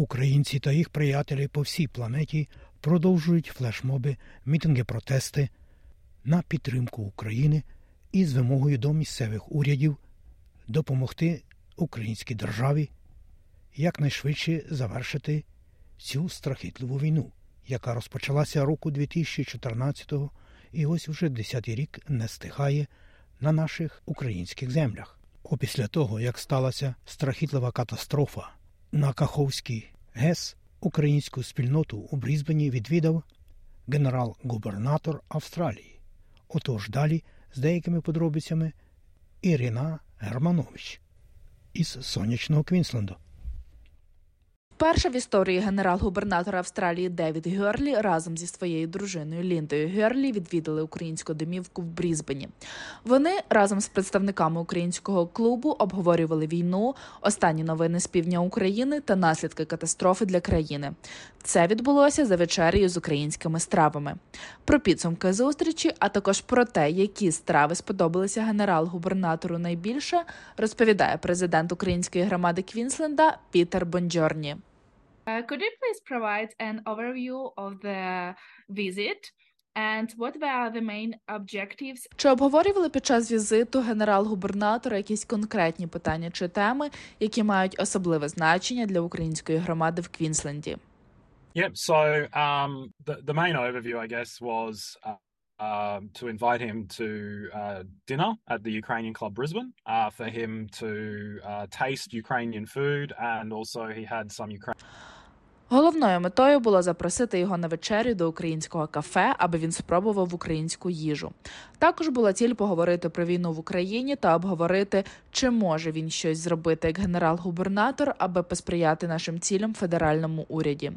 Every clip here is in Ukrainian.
Українці та їх приятелі по всій планеті продовжують флешмоби, мітинги, протести на підтримку України із вимогою до місцевих урядів допомогти українській державі якнайшвидше завершити цю страхітливу війну, яка розпочалася року 2014-го і ось уже 10-й рік не стихає на наших українських землях. Опісля того, як сталася страхітлива катастрофа на Каховській ГЕС, українську спільноту у Брізбені відвідав генерал-губернатор Австралії. Отож далі з деякими подробицями Ірина Германович із сонячного Квінсленду. Вперше в історії генерал-губернатор Австралії Девід Герлі разом зі своєю дружиною Ліндою Герлі відвідали українську домівку в Брізбені. Вони разом з представниками українського клубу обговорювали війну, останні новини з півдня України та наслідки катастрофи для країни. Це відбулося за вечерею з українськими стравами. Про підсумки зустрічі, а також про те, які страви сподобалися генерал-губернатору найбільше, розповідає президент української громади Квінсленда Пітер Бонджорні. Uh, could you please provide an overview of the visit and what were the main objectives? Чи обговорювали під час візиту генерал-губернатора якісь конкретні питання чи теми, які мають особливе значення для української громади в Квінсленді? Yep. So um, the the main overview, I guess, was uh, um, to invite him to uh, dinner at the Ukrainian Club Brisbane uh, for him to uh, taste Ukrainian food, and also he had some Ukrainian. Головною метою було запросити його на вечерю до українського кафе, аби він спробував українську їжу. Також була ціль поговорити про війну в Україні та обговорити, чи може він щось зробити як генерал-губернатор, аби посприяти нашим цілям федеральному уряді.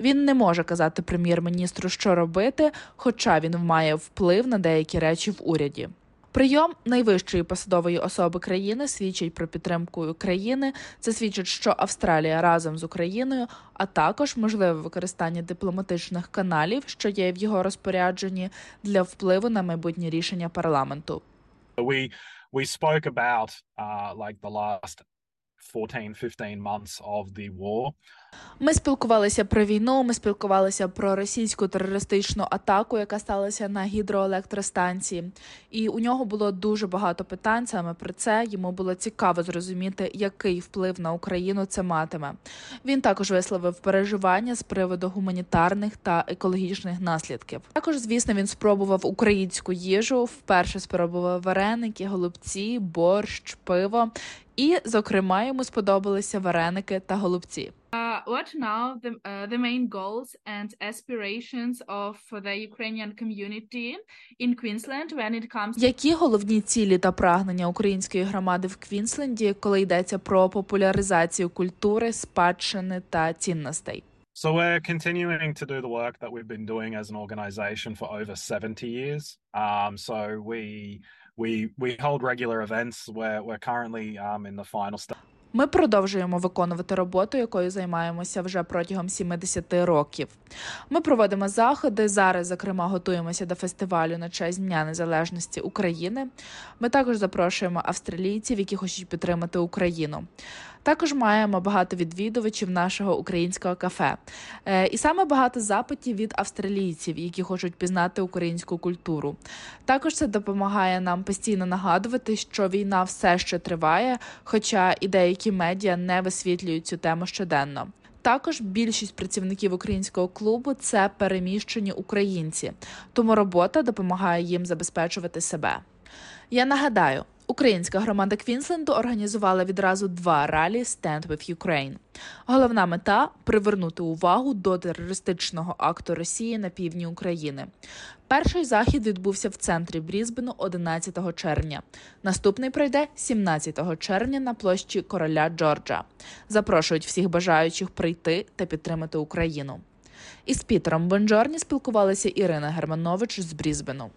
Він не може казати прем'єр-міністру, що робити, хоча він має вплив на деякі речі в уряді. Прийом найвищої посадової особи країни свідчить про підтримку України. Це свідчить, що Австралія разом з Україною, а також можливе використання дипломатичних каналів, що є в його розпорядженні, для впливу на майбутнє рішення парламенту. We we spoke about uh, like the last 14-15 months of the war. Ми спілкувалися про війну. Ми спілкувалися про російську терористичну атаку, яка сталася на гідроелектростанції. І у нього було дуже багато питань саме про це. Йому було цікаво зрозуміти, який вплив на Україну це матиме. Він також висловив переживання з приводу гуманітарних та екологічних наслідків. Також, звісно, він спробував українську їжу. Вперше спробував вареники, голубці, борщ, пиво. І, зокрема, йому сподобалися вареники та голубці. Uh, what now the uh, the main goals and aspirations of the Ukrainian community in Queensland when it comes Які головні цілі та прагнення української громади в Квінсленді, коли йдеться про популяризацію культури, спадщини та цінностей? So we're continuing to do the work that we've been doing as an organization for over 70 years. Um, so we we we hold regular events. We're we're currently um, in the final stage. Ми продовжуємо виконувати роботу, якою займаємося вже протягом 70 років. Ми проводимо заходи. Зараз, зокрема, готуємося до фестивалю на честь Дня Незалежності України. Ми також запрошуємо австралійців, які хочуть підтримати Україну. Також маємо багато відвідувачів нашого українського кафе, е, і саме багато запитів від австралійців, які хочуть пізнати українську культуру. Також це допомагає нам постійно нагадувати, що війна все ще триває, хоча і деякі медіа не висвітлюють цю тему щоденно. Також більшість працівників українського клубу це переміщені українці, тому робота допомагає їм забезпечувати себе. Я нагадаю. Українська громада Квінсленду організувала відразу два ралі «Stand with Ukraine». Головна мета привернути увагу до терористичного акту Росії на півдні України. Перший захід відбувся в центрі Брізбену 11 червня. Наступний пройде 17 червня на площі короля Джорджа. Запрошують всіх бажаючих прийти та підтримати Україну. Із Пітером Бонджорні спілкувалася Ірина Германович з Брізбену.